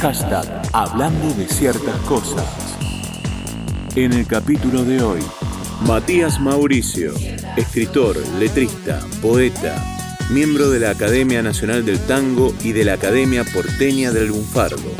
Hashtag Hablando de ciertas cosas. En el capítulo de hoy, Matías Mauricio, escritor, letrista, poeta, miembro de la Academia Nacional del Tango y de la Academia Porteña del Lunfardo.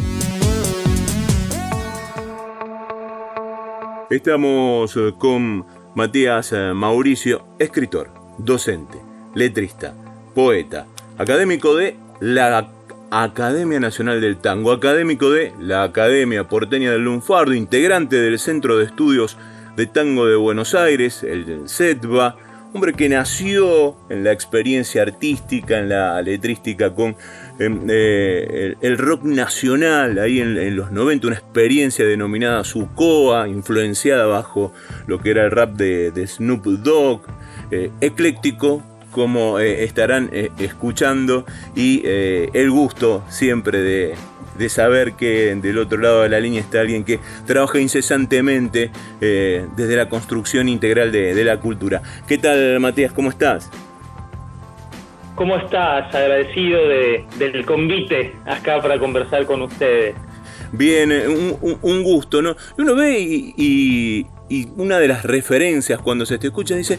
Estamos eh, con Matías eh, Mauricio, escritor, docente, letrista, poeta, académico de la Academia Nacional del Tango, académico de la Academia Porteña del Lunfardo, integrante del Centro de Estudios de Tango de Buenos Aires, el CETBA, hombre que nació en la experiencia artística, en la letrística con em, eh, el, rock nacional, ahí en, los 90, una experiencia denominada Sucoa, influenciada bajo lo que era el rap de, Snoop Dogg, eh, ecléctico, como eh, estarán eh, escuchando y eh, el gusto siempre de, saber que del otro lado de la línea está alguien que trabaja incesantemente desde la construcción integral de, la cultura. ¿Qué tal Matías? ¿Cómo estás? ¿Cómo estás? Agradecido del convite acá para conversar con ustedes. Bien, un, gusto, ¿no? Uno ve y, y, una de las referencias cuando se te escucha dice,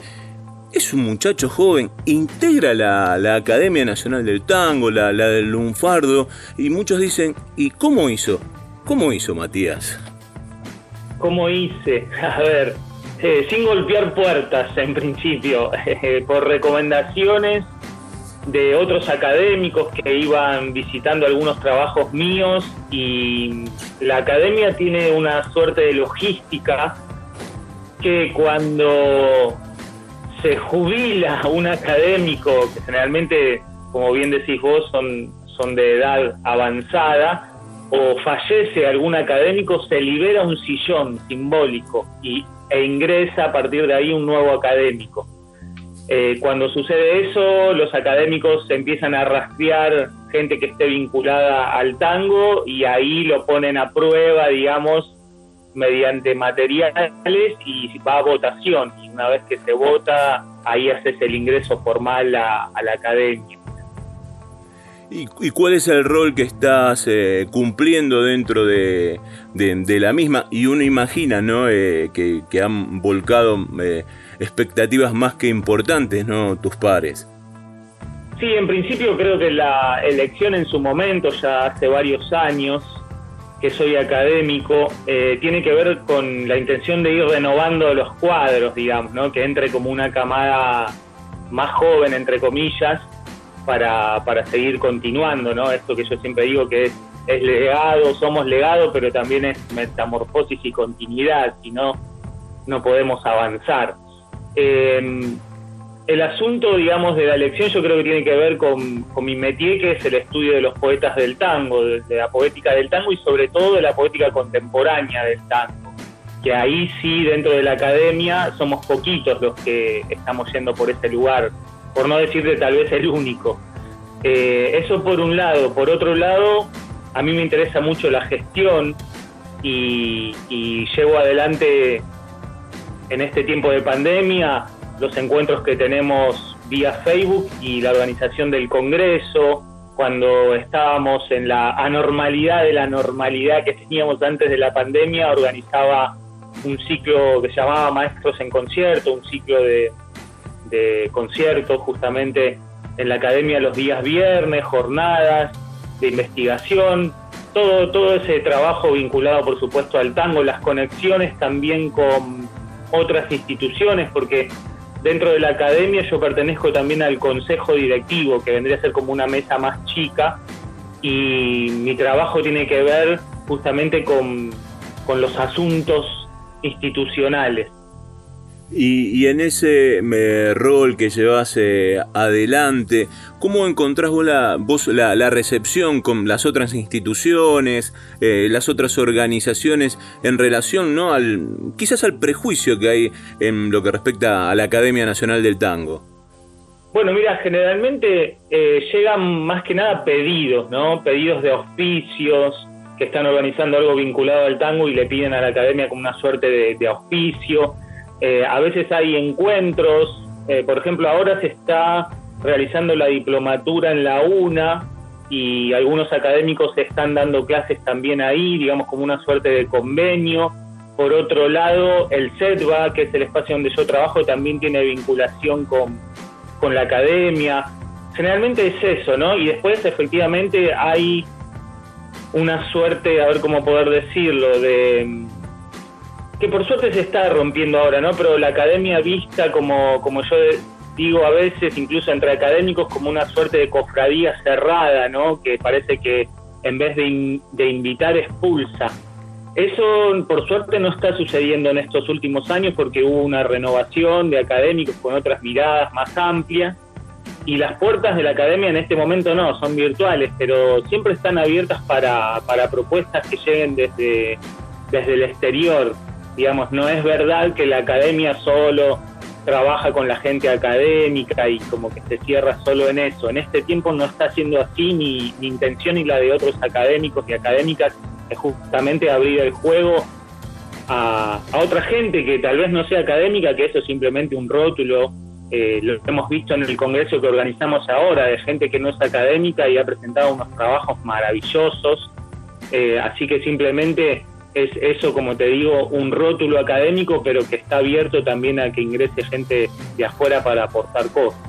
es un muchacho joven, integra la, Academia Nacional del Tango, la, del Lunfardo, y muchos dicen, ¿y cómo hizo? ¿Cómo hizo Matías? ¿Cómo hice? A ver, eh, sin golpear puertas en principio, eh, por recomendaciones de otros académicos que iban visitando algunos trabajos míos y la academia tiene una suerte de logística que cuando se jubila un académico, que generalmente, como bien decís vos, son, son de edad avanzada, o fallece algún académico, se libera un sillón simbólico y, e ingresa a partir de ahí un nuevo académico. Eh, cuando sucede eso, los académicos empiezan a rastrear gente que esté vinculada al tango y ahí lo ponen a prueba, digamos, mediante materiales y va a votación. Y una vez que se vota, ahí haces el ingreso formal a, la academia. ¿Y, cuál es el rol que estás eh, cumpliendo dentro de, la misma? Y uno imagina ¿no? Eh, que, han volcado eh, expectativas más que importantes, ¿no? Tus pares. Sí, en principio creo que la elección en su momento, ya hace varios años, que soy académico, eh, tiene que ver con la intención de ir renovando los cuadros, digamos, ¿no? que entre como una camada más joven, entre comillas, para, para seguir continuando, ¿no? Esto que yo siempre digo que es, es legado, somos legado, pero también es metamorfosis y continuidad, si no, no podemos avanzar. Eh, el asunto, digamos, de la elección yo creo que tiene que ver con, mi métier, que es el estudio de los poetas del tango, de, la poética del tango y sobre todo de la poética contemporánea del tango. Que ahí sí, dentro de la academia, somos poquitos los que estamos yendo por ese lugar, por no decir de tal vez el único. Eh, eso por un lado. Por otro lado, a mí me interesa mucho la gestión y llevo adelante en este tiempo de pandemia los encuentros que tenemos vía Facebook y la organización del Congreso, cuando estábamos en la anormalidad de la normalidad que teníamos antes de la pandemia, organizaba un ciclo que se llamaba Maestros en Concierto, un ciclo de, de conciertos justamente en la academia los días viernes, jornadas de investigación, todo, todo ese trabajo vinculado por supuesto al tango, las conexiones también con otras instituciones, porque dentro de la academia yo pertenezco también al consejo directivo, que vendría a ser como una mesa más chica, y mi trabajo tiene que ver justamente con, los asuntos institucionales. Y, en ese rol que llevas eh, adelante, ¿cómo encontrás vos, la, la, recepción con las otras instituciones, eh, las otras organizaciones en relación ¿no? al quizás al prejuicio que hay en lo que respecta a la Academia Nacional del Tango? Bueno, mira, generalmente eh, llegan más que nada pedidos, ¿no? Pedidos de auspicios que están organizando algo vinculado al tango y le piden a la academia como una suerte de auspicio eh, a veces hay encuentros, eh, por ejemplo, ahora se está realizando la diplomatura en la UNA y algunos académicos están dando clases también ahí, digamos como una suerte de convenio. Por otro lado, el CETBA, que es el espacio donde yo trabajo, también tiene vinculación con, con la academia. Generalmente es eso, ¿no? Y después efectivamente hay una suerte, a ver cómo poder decirlo, de que por suerte se está rompiendo ahora, ¿no? Pero la academia vista como, como yo digo a veces, incluso entre académicos, como una suerte de cofradía cerrada, ¿no? Que parece que en vez de, de invitar expulsa. Eso por suerte no está sucediendo en estos últimos años porque hubo una renovación de académicos con otras miradas más amplias y las puertas de la academia en este momento no, son virtuales, pero siempre están abiertas para, para propuestas que lleguen desde, desde el exterior. Digamos, no es verdad que la academia solo trabaja con la gente académica y como que se cierra solo en eso. En este tiempo no está siendo así, ni mi intención ni la de otros académicos y académicas es justamente abrir el juego a, otra gente que tal vez no sea académica, que eso es simplemente un rótulo eh, lo hemos visto en el congreso que organizamos ahora, de gente que no es académica y ha presentado unos trabajos maravillosos. Eh, así que simplemente es eso, como te digo, un rótulo académico, pero que está abierto también a que ingrese gente de afuera para aportar cosas.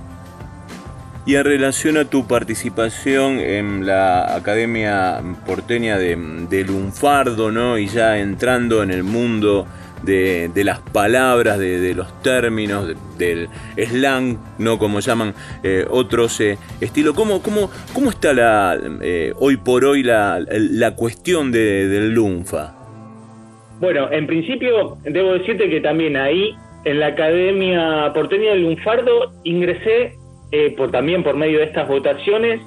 Y en relación a tu participación en la Academia Porteña de, de Lunfardo, ¿no? Y ya entrando en el mundo de, las palabras, de, los términos, del slang, ¿no? Como llaman eh, otros eh, estilos. ¿Cómo, cómo, cómo está la, eh, hoy por hoy la, la cuestión del lunfa? Bueno, en principio debo decirte que también ahí, en la Academia Porteña del Lunfardo, ingresé por, también por medio de estas votaciones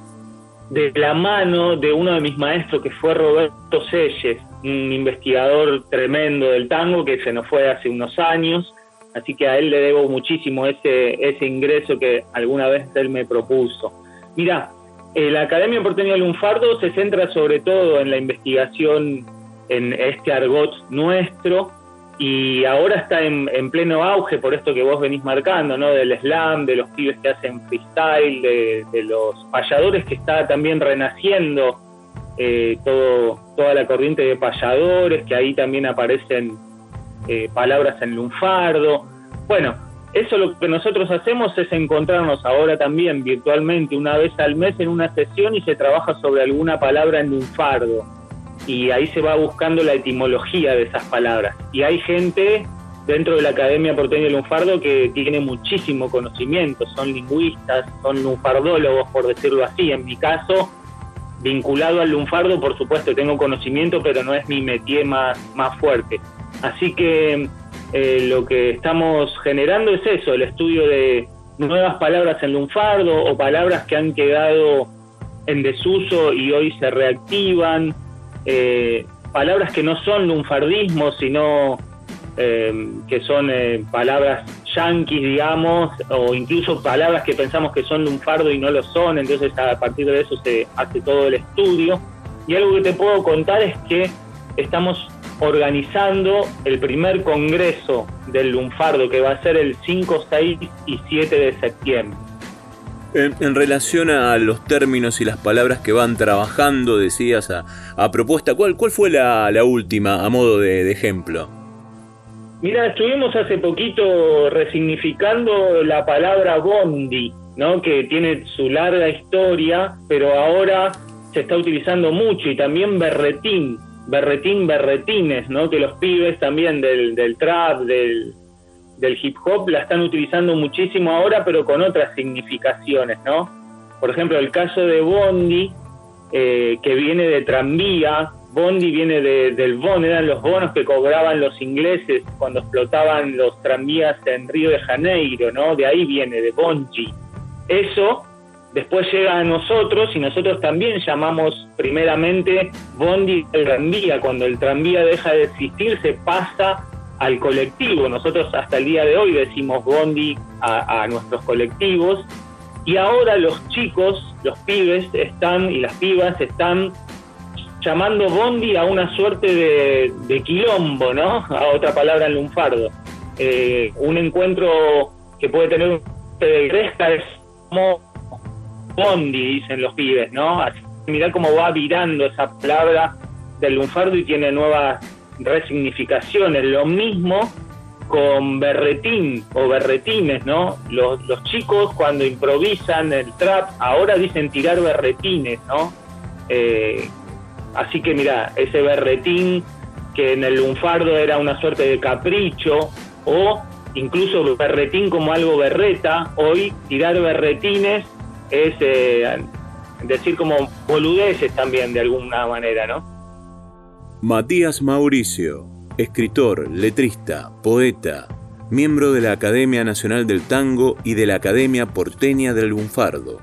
de la mano de uno de mis maestros que fue Roberto Selles, un investigador tremendo del tango que se nos fue hace unos años, así que a él le debo muchísimo ese, ese ingreso que alguna vez él me propuso. Mira, eh, la Academia Porteña Lunfardo se centra sobre todo en la investigación en este argot nuestro y ahora está en, pleno auge por esto que vos venís marcando, ¿no? Del slam, de los pibes que hacen freestyle, de, de los payadores que está también renaciendo eh, todo, toda la corriente de payadores, que ahí también aparecen eh, palabras en lunfardo. Bueno, eso lo que nosotros hacemos es encontrarnos ahora también virtualmente una vez al mes en una sesión y se trabaja sobre alguna palabra en lunfardo. Y ahí se va buscando la etimología de esas palabras. Y hay gente dentro de la Academia Porteña Lunfardo que tiene muchísimo conocimiento, son lingüistas, son lunfardólogos, por decirlo así. En mi caso, vinculado al lunfardo, por supuesto, tengo conocimiento, pero no es mi métier más, más fuerte. Así que eh, lo que estamos generando es eso, el estudio de nuevas palabras en lunfardo o palabras que han quedado en desuso y hoy se reactivan, eh, palabras que no son lunfardismos, sino eh, que son palabras yanquis, digamos, o incluso palabras que pensamos que son lunfardo y no lo son, entonces a partir de eso se hace todo el estudio. Y algo que te puedo contar es que estamos organizando el primer congreso del lunfardo, que va a ser el 5, 6 y 7 de septiembre. En, relación a los términos y las palabras que van trabajando, decías, a, propuesta, ¿cuál, ¿cuál fue la, última a modo de ejemplo? Mira, estuvimos hace poquito resignificando la palabra bondi, ¿no? que tiene su larga historia, pero ahora se está utilizando mucho y también berretín, berretín, berretines, ¿no? que los pibes también del, del trap, del, del hip hop la están utilizando muchísimo ahora, pero con otras significaciones, ¿no? Por ejemplo, el caso de Bondi, eh, que viene de tranvía, Bondi viene del bon, eran los bonos que cobraban los ingleses cuando explotaban los tranvías en Río de Janeiro, ¿no? De ahí viene, de Bonji. Eso después llega a nosotros y nosotros también llamamos primeramente Bondi el tranvía. Cuando el tranvía deja de existir, se pasa al colectivo. Nosotros hasta el día de hoy decimos Bondi a, nuestros colectivos. Y ahora los chicos, los pibes están y las pibas están llamando bondi a una suerte de, quilombo, ¿no? A otra palabra en lunfardo. Eh, un encuentro que puede tener un de es como bondi, dicen los pibes, ¿no? Así mirá cómo va virando esa palabra del lunfardo y tiene nuevas resignificaciones. Lo mismo con berretín o berretines, ¿no? Los, chicos cuando improvisan el trap ahora dicen tirar berretines, ¿no? Eh, así que mira, ese berretín que en el lunfardo era una suerte de capricho o incluso berretín como algo berreta, hoy tirar berretines es eh, decir como boludeces también de alguna manera, ¿no? Matías Mauricio, escritor, letrista, poeta, miembro de la Academia Nacional del Tango y de la Academia Porteña del Lunfardo.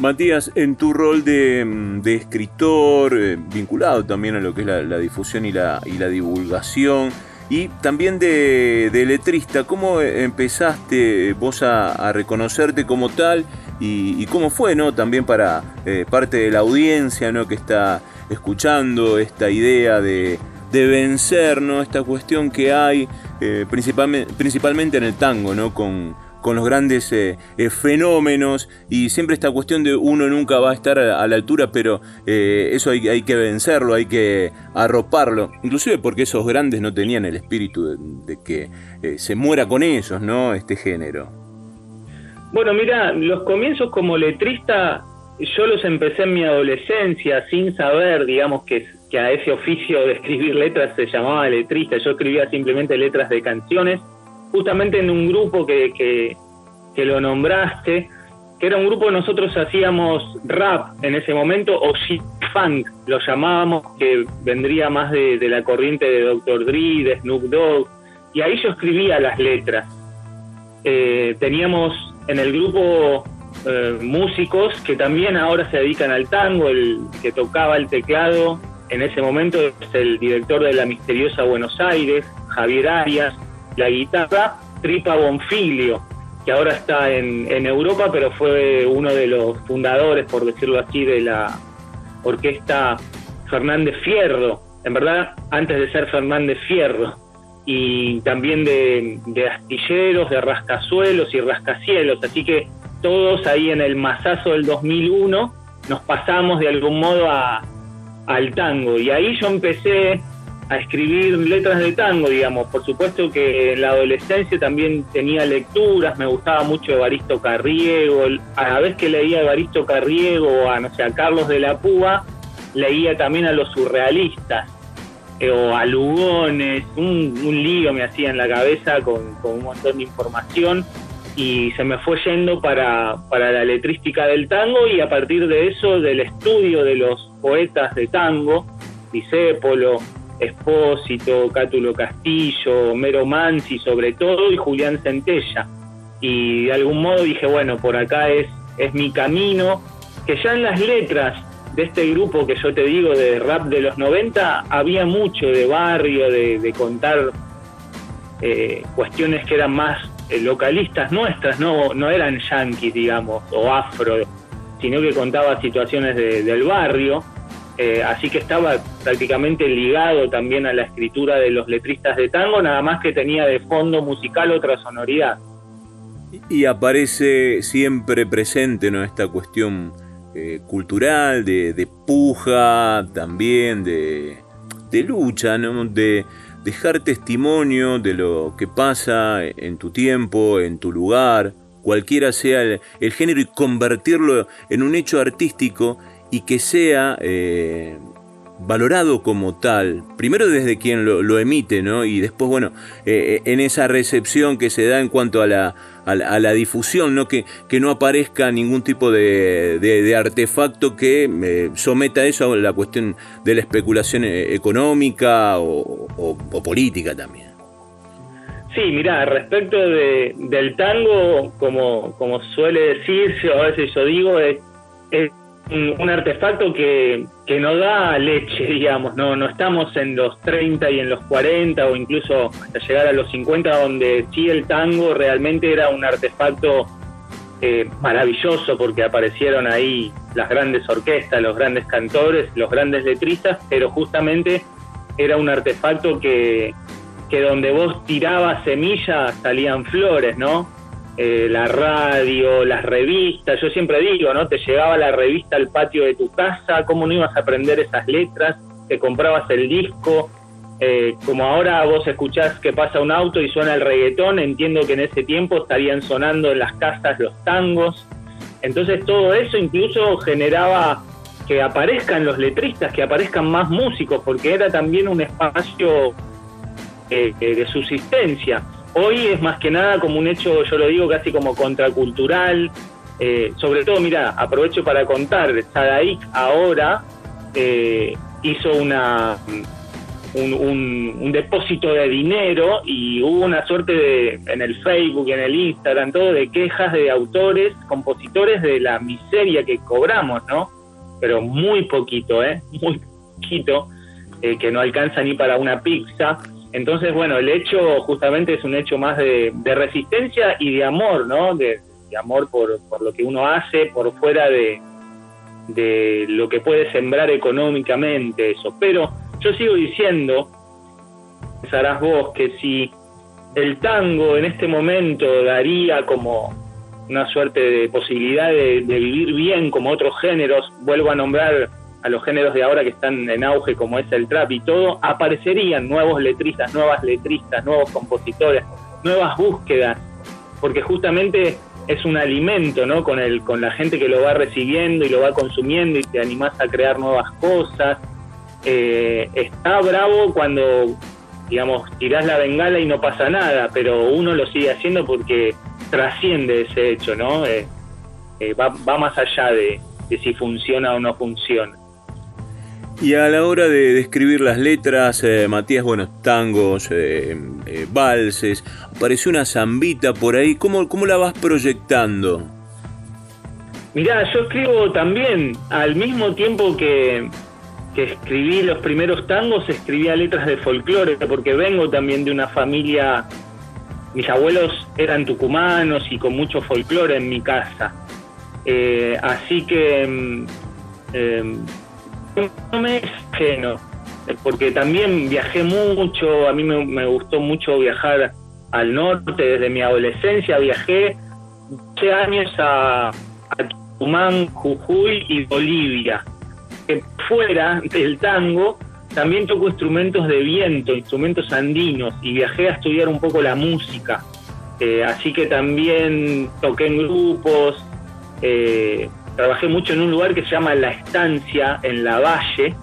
Matías, en tu rol de, escritor, eh, vinculado también a lo que es la, difusión y la, y la divulgación, y también de, letrista, ¿cómo empezaste vos a, reconocerte como tal y, cómo fue ¿no? también para eh, parte de la audiencia ¿no? que está escuchando esta idea de, vencer ¿no? esta cuestión que hay eh, principalmente, principalmente en el tango, ¿no? con, con los grandes eh, eh, fenómenos y siempre esta cuestión de uno nunca va a estar a, la altura, pero eso hay, hay, que vencerlo, hay que arroparlo, inclusive porque esos grandes no tenían el espíritu de, que se muera con ellos, ¿no? Este género. Bueno, mira, los comienzos como letrista yo los empecé en mi adolescencia sin saber, digamos, que, que a ese oficio de escribir letras se llamaba letrista. Yo escribía simplemente letras de canciones justamente en un grupo que, que, lo nombraste, que era un grupo que nosotros hacíamos rap en ese momento, o shit funk, lo llamábamos, que vendría más de, la corriente de Dr. Dre, de Snoop Dogg, y ahí yo escribía las letras. Eh, teníamos en el grupo eh, músicos que también ahora se dedican al tango, el que tocaba el teclado en ese momento es el director de la misteriosa Buenos Aires, Javier Arias, la guitarra Tripa Bonfilio, que ahora está en, Europa, pero fue uno de los fundadores, por decirlo así, de la orquesta Fernández Fierro, en verdad antes de ser Fernández Fierro, y también de, astilleros, de rascazuelos y rascacielos, así que todos ahí en el masazo del 2001 nos pasamos de algún modo al tango, y ahí yo empecé a escribir letras de tango, digamos. Por supuesto que en la adolescencia también tenía lecturas, me gustaba mucho Evaristo Carriego, a la vez que leía Evaristo Carriego, a, no sé, a Carlos de la Púa, leía también a los surrealistas, eh, o a Lugones, un, lío me hacía en la cabeza con, con, un montón de información y se me fue yendo para, para la letrística del tango y a partir de eso del estudio de los poetas de tango, Disépolo, Espósito, Cátulo Castillo, Mero Mansi sobre todo y Julián Centella. Y de algún modo dije, bueno, por acá es, es mi camino, que ya en las letras de este grupo que yo te digo de rap de los 90 había mucho de barrio, de, contar eh, cuestiones que eran más localistas nuestras, no, no eran yanquis, digamos, o afro, sino que contaba situaciones del barrio eh, así que estaba prácticamente ligado también a la escritura de los letristas de tango, nada más que tenía de fondo musical otra sonoridad. Y aparece siempre presente ¿no? esta cuestión eh, cultural, de, puja, también de, lucha, ¿no? de dejar testimonio de lo que pasa en tu tiempo, en tu lugar, cualquiera sea el género, y convertirlo en un hecho artístico y que sea eh, valorado como tal, primero desde quien lo, emite, ¿no? Y después, bueno, eh, en esa recepción que se da en cuanto a la, a la, difusión, ¿no? Que, que, no aparezca ningún tipo de, artefacto que eh, someta eso a la cuestión de la especulación económica o, política también. Sí, mira, respecto de, del tango, como, como suele decirse, o a veces yo digo, es un, artefacto que, que no da leche, digamos, no, no estamos en los 30 y en los 40 o incluso hasta llegar a los 50 donde sí el tango realmente era un artefacto eh, maravilloso porque aparecieron ahí las grandes orquestas, los grandes cantores, los grandes letristas, pero justamente era un artefacto que, que donde vos tirabas semillas salían flores, ¿no? Eh, la radio, las revistas. Yo siempre digo, ¿no? Te llegaba la revista al patio de tu casa, ¿cómo no ibas a aprender esas letras? Te comprabas el disco. Eh, como ahora vos escuchás que pasa un auto y suena el reggaetón, entiendo que en ese tiempo estarían sonando en las casas los tangos. Entonces todo eso incluso generaba que aparezcan los letristas, que aparezcan más músicos, porque era también un espacio eh, de subsistencia. Hoy es más que nada como un hecho, yo lo digo casi como contracultural, eh, sobre todo, mira, aprovecho para contar, Sadaik ahora eh, hizo una un, depósito de dinero y hubo una suerte de, en el Facebook, en el Instagram, todo de quejas de autores, compositores de la miseria que cobramos, ¿no? Pero muy poquito, ¿eh? Muy poquito, eh, que no alcanza ni para una pizza. Entonces, bueno, el hecho justamente es un hecho más de, resistencia y de amor, ¿no? De, amor por, por, lo que uno hace, por fuera de, de lo que puede sembrar económicamente eso. Pero yo sigo diciendo, pensarás vos, que si el tango en este momento daría como una suerte de posibilidad de, vivir bien como otros géneros, vuelvo a nombrar a los géneros de ahora que están en auge como es el trap y todo, aparecerían nuevos letristas, nuevas letristas, nuevos compositores, nuevas búsquedas, porque justamente es un alimento, ¿no? Con el, con la gente que lo va recibiendo y lo va consumiendo y te animás a crear nuevas cosas eh, está bravo cuando, digamos, tirás la bengala y no pasa nada, pero uno lo sigue haciendo porque trasciende ese hecho, ¿no? Eh, eh, va, más allá de, si funciona o no funciona. Y a la hora de, escribir las letras, Matías, bueno, tangos, valses, apareció una zambita por ahí, ¿cómo, cómo la vas proyectando? Mirá, yo escribo también al mismo tiempo que, escribí los primeros tangos, escribía letras de folclore, porque vengo también de una familia, mis abuelos eran tucumanos y con mucho folclore en mi casa. Eh, así que mm, eh, no me es porque también viajé mucho, a mí me, gustó mucho viajar al norte, desde mi adolescencia viajé 12 años a, a Tucumán, Jujuy y Bolivia fuera del tango también toco instrumentos de viento, instrumentos andinos y viajé a estudiar un poco la música. Eh, así que también toqué en grupos, eh, trabajé mucho en un lugar que se llama La Estancia, en La Valle,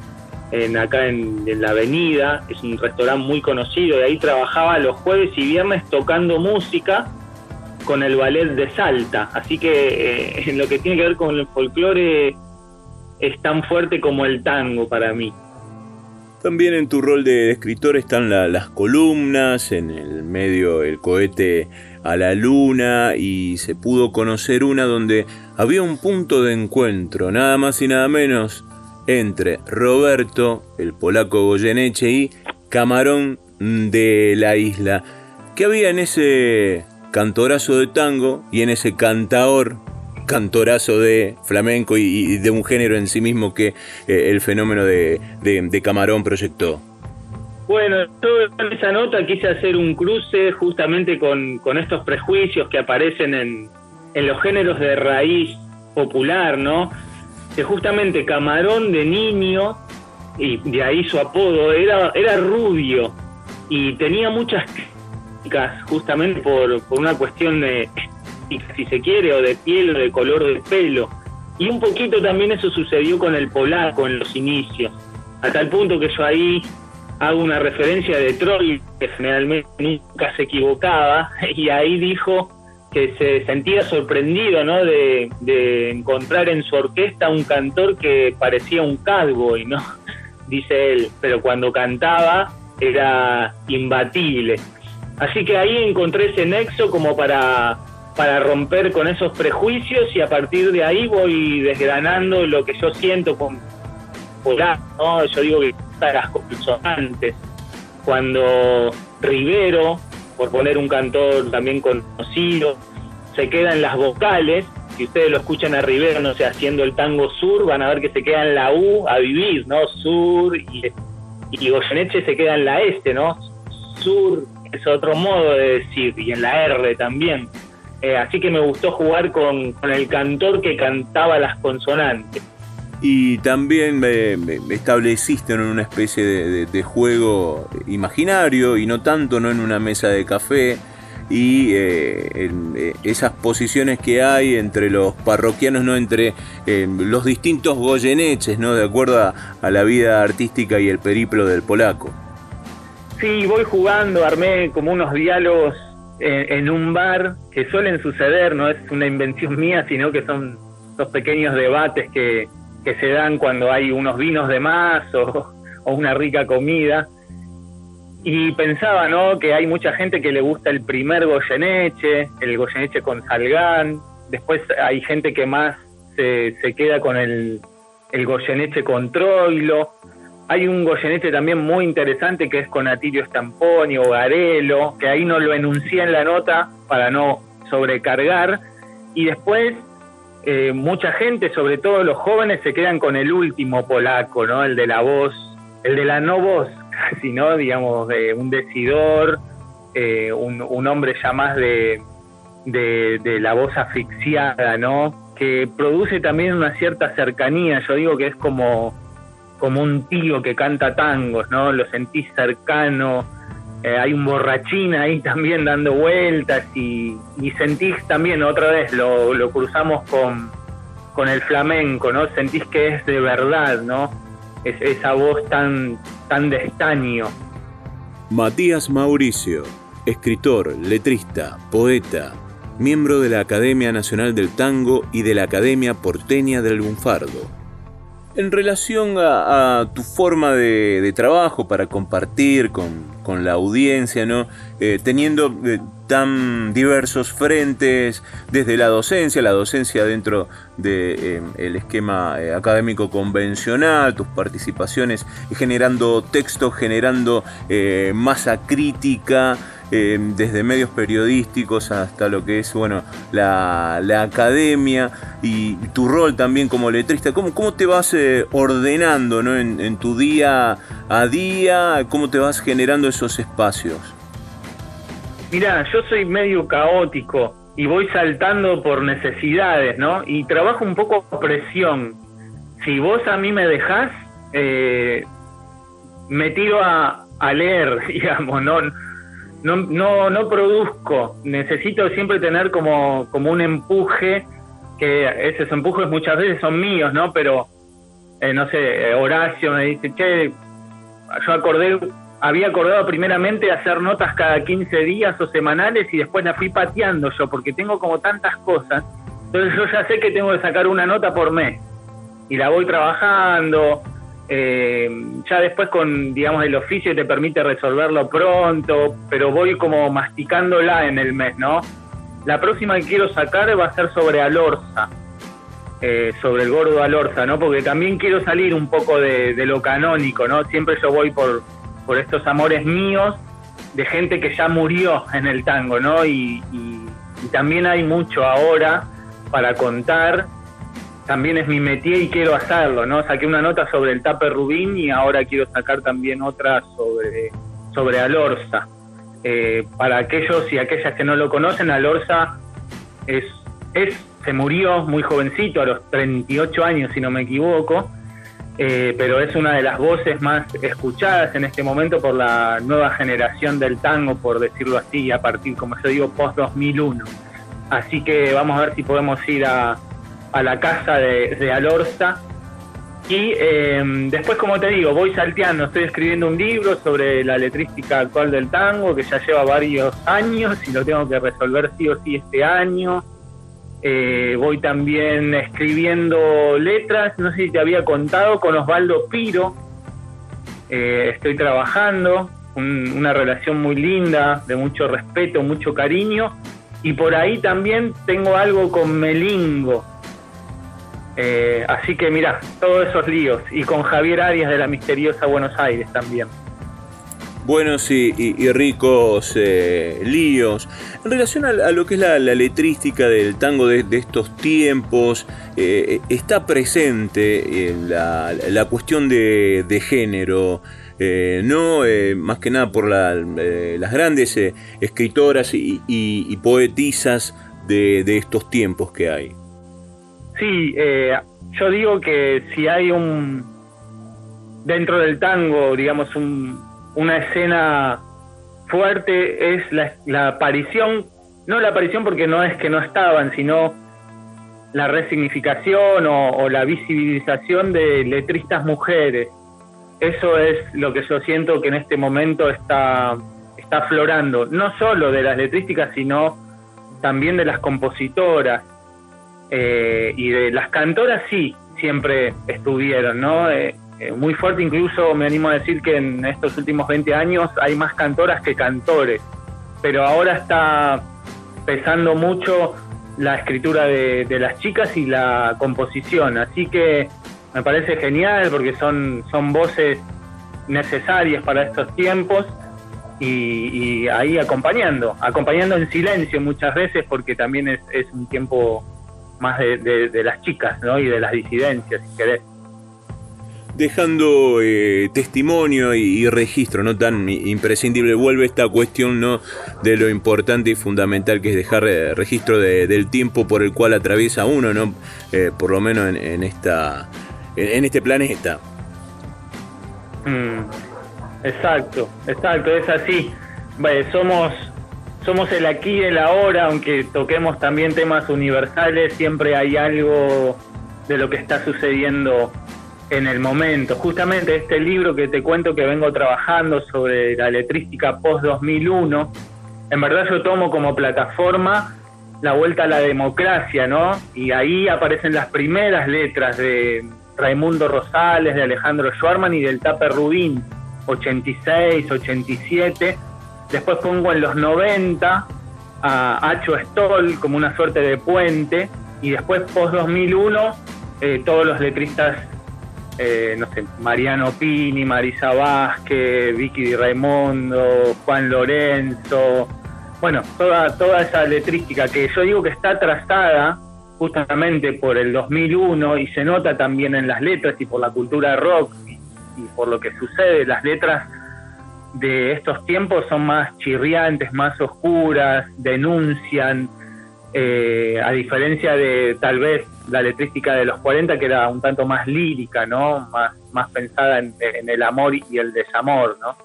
en, acá en, la avenida, es un restaurante muy conocido, y ahí trabajaba los jueves y viernes tocando música con el ballet de Salta. Así que eh, en lo que tiene que ver con el folclore es tan fuerte como el tango para mí. También en tu rol de escritor están las columnas, en el medio el cohete a la luna y se pudo conocer una donde había un punto de encuentro, nada más y nada menos, entre Roberto, el polaco Goyeneche y Camarón de la isla. ¿Qué había en ese cantorazo de tango y en ese cantaor cantorazo de flamenco y, de un género en sí mismo que eh, el fenómeno de, Camarón proyectó? Bueno, yo en esa nota quise hacer un cruce justamente con, estos prejuicios que aparecen en, los géneros de raíz popular, ¿no? Que justamente Camarón de niño, y de ahí su apodo, era, era rubio y tenía muchas críticas justamente por, por una cuestión de si se quiere, o de piel o de color de pelo. Y un poquito también eso sucedió con el polaco en los inicios, a tal punto que yo ahí hago una referencia de Troy, que generalmente nunca se equivocaba, y ahí dijo que se sentía sorprendido ¿no? de, de encontrar en su orquesta un cantor que parecía un cowboy, ¿no? dice él, pero cuando cantaba era imbatible. Así que ahí encontré ese nexo como para para romper con esos prejuicios y a partir de ahí voy desgranando lo que yo siento con ¿no? Yo digo que las consonantes. Cuando Rivero, por poner un cantor también conocido, se queda en las vocales, si ustedes lo escuchan a Rivero, no sé, haciendo el tango sur, van a ver que se queda en la U a vivir, ¿no? Sur y, y Goyeneche se queda en la este, ¿no? Sur es otro modo de decir, y en la R también. así que me gustó jugar con el cantor que cantaba las consonantes y también me, estableciste en una especie de, juego imaginario y no tanto no en una mesa de café y eh, en, eh, esas posiciones que hay entre los parroquianos, no entre eh, los distintos goyeneches, no de acuerdo a, la vida artística y el periplo del polaco. Sí, voy jugando, armé como unos diálogos en, un bar que suelen suceder, no es una invención mía, sino que son los pequeños debates que, que se dan cuando hay unos vinos de más o, una rica comida. Y pensaba, ¿no? Que hay mucha gente que le gusta el primer Goyeneche, el Goyeneche con Salgán. Después hay gente que más se, queda con el, el Goyeneche con Troilo. Hay un Goyeneche también muy interesante que es con Atilio Stamponi o Garelo, que ahí no lo enuncié en la nota para no sobrecargar. Y después eh, mucha gente, sobre todo los jóvenes, se quedan con el último polaco, ¿no? El de la voz, el de la no voz, casi. Digamos, de un decidor, eh, un, hombre ya más de, de, la voz asfixiada, ¿no? Que produce también una cierta cercanía, yo digo que es como, como un tío que canta tangos, ¿no? Lo sentís cercano, eh, hay un borrachín ahí también dando vueltas y, sentís también otra vez, lo, cruzamos con, con, el flamenco, ¿no? Sentís que es de verdad, ¿no? Es, esa voz tan, tan de. Matías Mauricio, escritor, letrista, poeta, miembro de la Academia Nacional del Tango y de la Academia Porteña del Lunfardo en relación a, tu forma de, trabajo para compartir con, la audiencia, ¿no? Eh, teniendo eh, tan diversos frentes, desde la docencia, la docencia dentro del de, eh, esquema académico convencional, tus participaciones generando textos, generando masa crítica, desde medios periodísticos hasta lo que es bueno la, academia y tu rol también como letrista. ¿Cómo, cómo te vas eh, ordenando ¿no? en, tu día a día? ¿Cómo te vas generando esos espacios? Mira, yo soy medio caótico y voy saltando por necesidades, ¿no? Y trabajo un poco a presión. Si vos a mí me dejás, eh, me tiro a, a leer, digamos, ¿no? No, no, no produzco, necesito siempre tener como, como un empuje, que esos empujes muchas veces son míos, ¿no? Pero, eh, no sé, eh, Horacio me dice, che, yo acordé, había acordado primeramente hacer notas cada 15 días o semanales y después la fui pateando yo, porque tengo como tantas cosas, entonces yo ya sé que tengo que sacar una nota por mes. Y la voy trabajando, eh, ya después con, digamos, el oficio te permite resolverlo pronto, pero voy como masticándola en el mes, ¿no? La próxima que quiero sacar va a ser sobre Alorza, eh, sobre el gordo Alorza, ¿no? Porque también quiero salir un poco de, lo canónico, ¿no? Siempre yo voy por, por estos amores míos de gente que ya murió en el tango, ¿no? y también hay mucho ahora para contar también es mi métier y quiero hacerlo, ¿no? Saqué una nota sobre el tape Rubín y ahora quiero sacar también otra sobre, sobre Alorza. Eh, para aquellos y aquellas que no lo conocen, Alorza es, es, se murió muy jovencito, a los 38 años si no me equivoco, eh, pero es una de las voces más escuchadas en este momento por la nueva generación del tango, por decirlo así, a partir, como yo digo, post 2001. Así que vamos a ver si podemos ir a, a la casa de, Alorza. Y em, después, como te digo, voy salteando, estoy escribiendo un libro sobre la letrística actual del tango, que ya lleva varios años y lo tengo que resolver sí o sí este año. Eh, voy también escribiendo letras, no sé si te había contado, con Osvaldo Piro. Eh, estoy trabajando, una relación muy linda, de mucho respeto, mucho cariño. Y por ahí también tengo algo con Melingo, eh, así que mira, todos esos líos. Y con Javier Arias de la misteriosa Buenos Aires también. Buenos y, ricos eh, líos. En relación a, lo que es la, letrística del tango de, estos tiempos, eh, está presente la, cuestión de, género. no más que nada por las grandes escritoras y, y, poetisas de, estos tiempos que hay. Sí, eh, yo digo que si hay un, dentro del tango, digamos, una escena fuerte es la, aparición, no la aparición porque no es que no estaban, sino la resignificación o, la visibilización de letristas mujeres. Eso es lo que yo siento que en este momento está, está aflorando, no solo de las letrísticas, sino también de las compositoras eh, y de las cantoras, sí, siempre estuvieron, ¿no? Eh, eh, muy fuerte, incluso me animo a decir que en estos últimos 20 años hay más cantoras que cantores, pero ahora está pesando mucho la escritura de, las chicas y la composición, así que me parece genial porque son, son voces necesarias para estos tiempos y, ahí acompañando, acompañando en silencio muchas veces porque también es, es un tiempo más de, de, las chicas ¿no? y de las disidencias, si querés. Dejando eh, testimonio y, registro no tan imprescindible vuelve esta cuestión no de lo importante y fundamental que es dejar eh, registro del tiempo por el cual atraviesa uno no eh, por lo menos en, esta en, este planeta. Mm, exacto exacto es así. Somos somos el aquí y el ahora aunque toquemos también temas universales siempre hay algo de lo que está sucediendo en el momento. Justamente este libro que te cuento que vengo trabajando sobre la letrística post-2001, en verdad yo tomo como plataforma la vuelta a la democracia, ¿no? Y ahí aparecen las primeras letras de Raimundo Rosales, de Alejandro Schwarman y del Taper Rubín, 86, 87. Después pongo en los 90 a Acho Stoll como una suerte de puente. Y después post-2001 eh, todos los letristas eh, no sé, Mariano Pini, Marisa Vázquez, Vicky Di Raimondo, Juan Lorenzo, bueno, toda, toda esa letrística que yo digo que está trazada justamente por el 2001 y se nota también en las letras y por la cultura rock y por lo que sucede, las letras de estos tiempos son más chirriantes, más oscuras, denuncian, eh, a diferencia de tal vez la letrística de los 40 que era un tanto más lírica, ¿no? Más, más pensada en, el amor y el desamor, ¿no?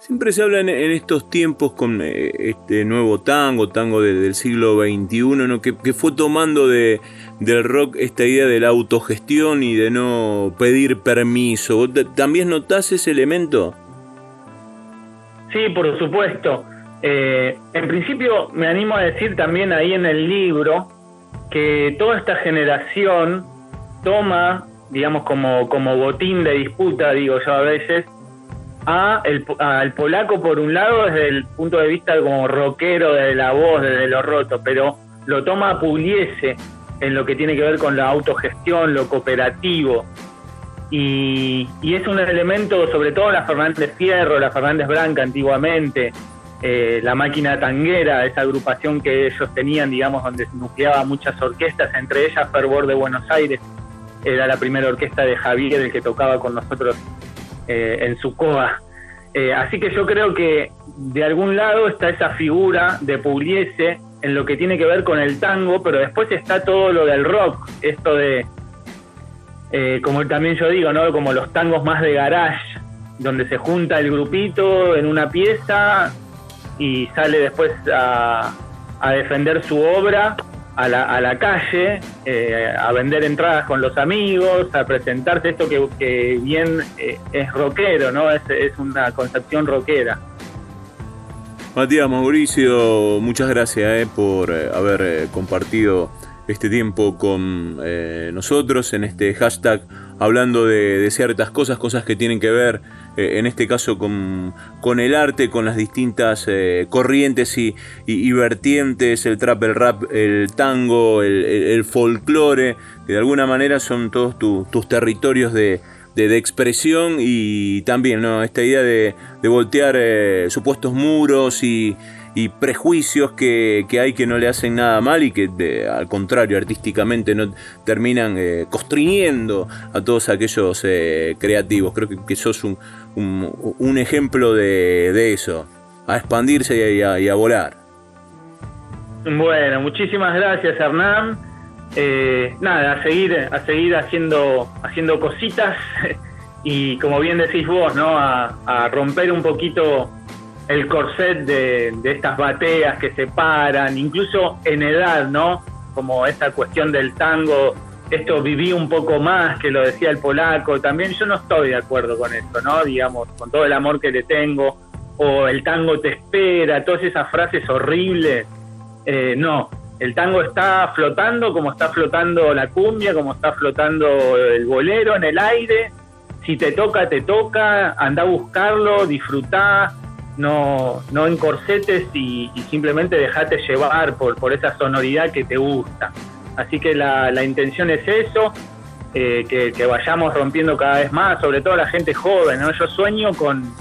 Siempre se habla en, estos tiempos con eh, este nuevo tango, tango del siglo XXI, ¿no? que, fue tomando de, del rock esta idea de la autogestión y de no pedir permiso. ¿También notás ese elemento? Sí, por supuesto. Eh, en principio me animo a decir también ahí en el libro que toda esta generación toma, digamos, como, como botín de disputa, digo yo a veces, al polaco por un lado desde el punto de vista como rockero, de la voz, desde lo roto, pero lo toma a Pugliese en lo que tiene que ver con la autogestión, lo cooperativo. Y, y es un elemento, sobre todo la Fernández Fierro, la Fernández Branca antiguamente, eh, la máquina tanguera, esa agrupación que ellos tenían, digamos, donde se nucleaba muchas orquestas, entre ellas Fervor de Buenos Aires, era la primera orquesta de Javier, el que tocaba con nosotros eh, en su coa. Eh, así que yo creo que de algún lado está esa figura de Pugliese en lo que tiene que ver con el tango, pero después está todo lo del rock, esto de, como también yo digo, ¿no? como los tangos más de garage, donde se junta el grupito en una pieza, y sale después a, defender su obra a la, a la calle, eh, a vender entradas con los amigos, a presentarse esto que, bien eh, es rockero, ¿no? Es, es una concepción rockera. Matías Mauricio, muchas gracias eh, por haber compartido este tiempo con nosotros en este hashtag hablando de, ciertas cosas, cosas que tienen que ver eh, en este caso con, con, el arte, con las distintas eh, corrientes y, vertientes, el trap, el rap, el tango, el, folclore, que de alguna manera son todos tus territorios de, expresión y también ¿no? esta idea de, voltear eh, supuestos muros y, y prejuicios que, hay que no le hacen nada mal y que al contrario artísticamente no terminan eh, constriñendo a todos aquellos eh, creativos. Creo que, sos un, un, ejemplo de, eso, a expandirse y a, volar. Bueno, muchísimas gracias Hernán. Eh, nada, a seguir, a seguir haciendo, haciendo cositas y como bien decís vos, ¿no? A, romper un poquito el corset de, estas bateas que se paran, incluso en edad, ¿no? Como esta cuestión del tango, esto viví un poco más, que lo decía el polaco, también yo no estoy de acuerdo con esto, ¿no? Digamos, con todo el amor que le tengo, o el tango te espera, todas esas frases horribles, eh, no, el tango está flotando como está flotando la cumbia, como está flotando el bolero en el aire. Si te toca, te toca, anda a buscarlo, disfrutá, no, no en corsetes y, simplemente dejate llevar por, por esa sonoridad que te gusta. Así que la, la intención es eso, eh, que, que, vayamos rompiendo cada vez más, sobre todo la gente joven. ¿no? Yo sueño con,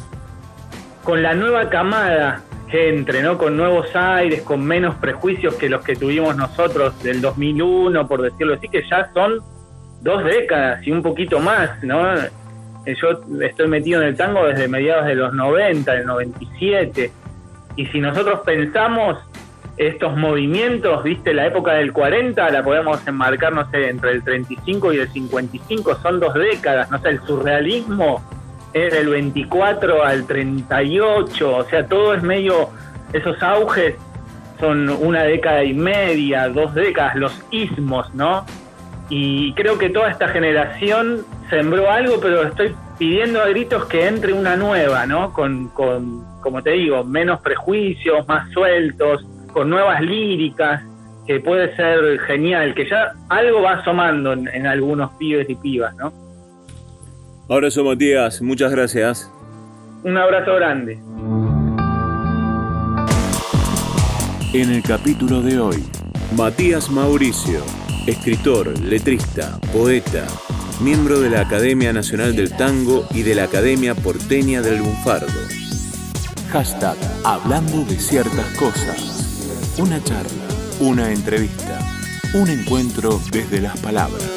con la nueva camada que entre, ¿no? Con nuevos aires, con menos prejuicios que los que tuvimos nosotros del 2001, por decirlo así, que ya son dos décadas y un poquito más, ¿no? Yo estoy metido en el tango desde mediados de los 90, del 97, y si nosotros pensamos estos movimientos, viste, la época del 40 la podemos enmarcar, no sé, entre el 35 y el 55, son dos décadas, no sé, el surrealismo es del 24 al 38, o sea, todo es medio, esos auges son una década y media, dos décadas, los ismos, ¿no? Y creo que toda esta generación sembró algo, pero estoy pidiendo a gritos que entre una nueva, ¿no? Con, con como te digo, menos prejuicios, más sueltos, con nuevas líricas, que puede ser genial, que ya algo va asomando en, en algunos pibes y pibas, ¿no? Abrazo Matías, muchas gracias. Un abrazo grande. En el capítulo de hoy, Matías Mauricio, escritor, letrista, poeta, miembro de la Academia Nacional del Tango y de la Academia Porteña del Lunfardo. Hashtag Hablando de ciertas cosas. Una charla, una entrevista, un encuentro desde las palabras.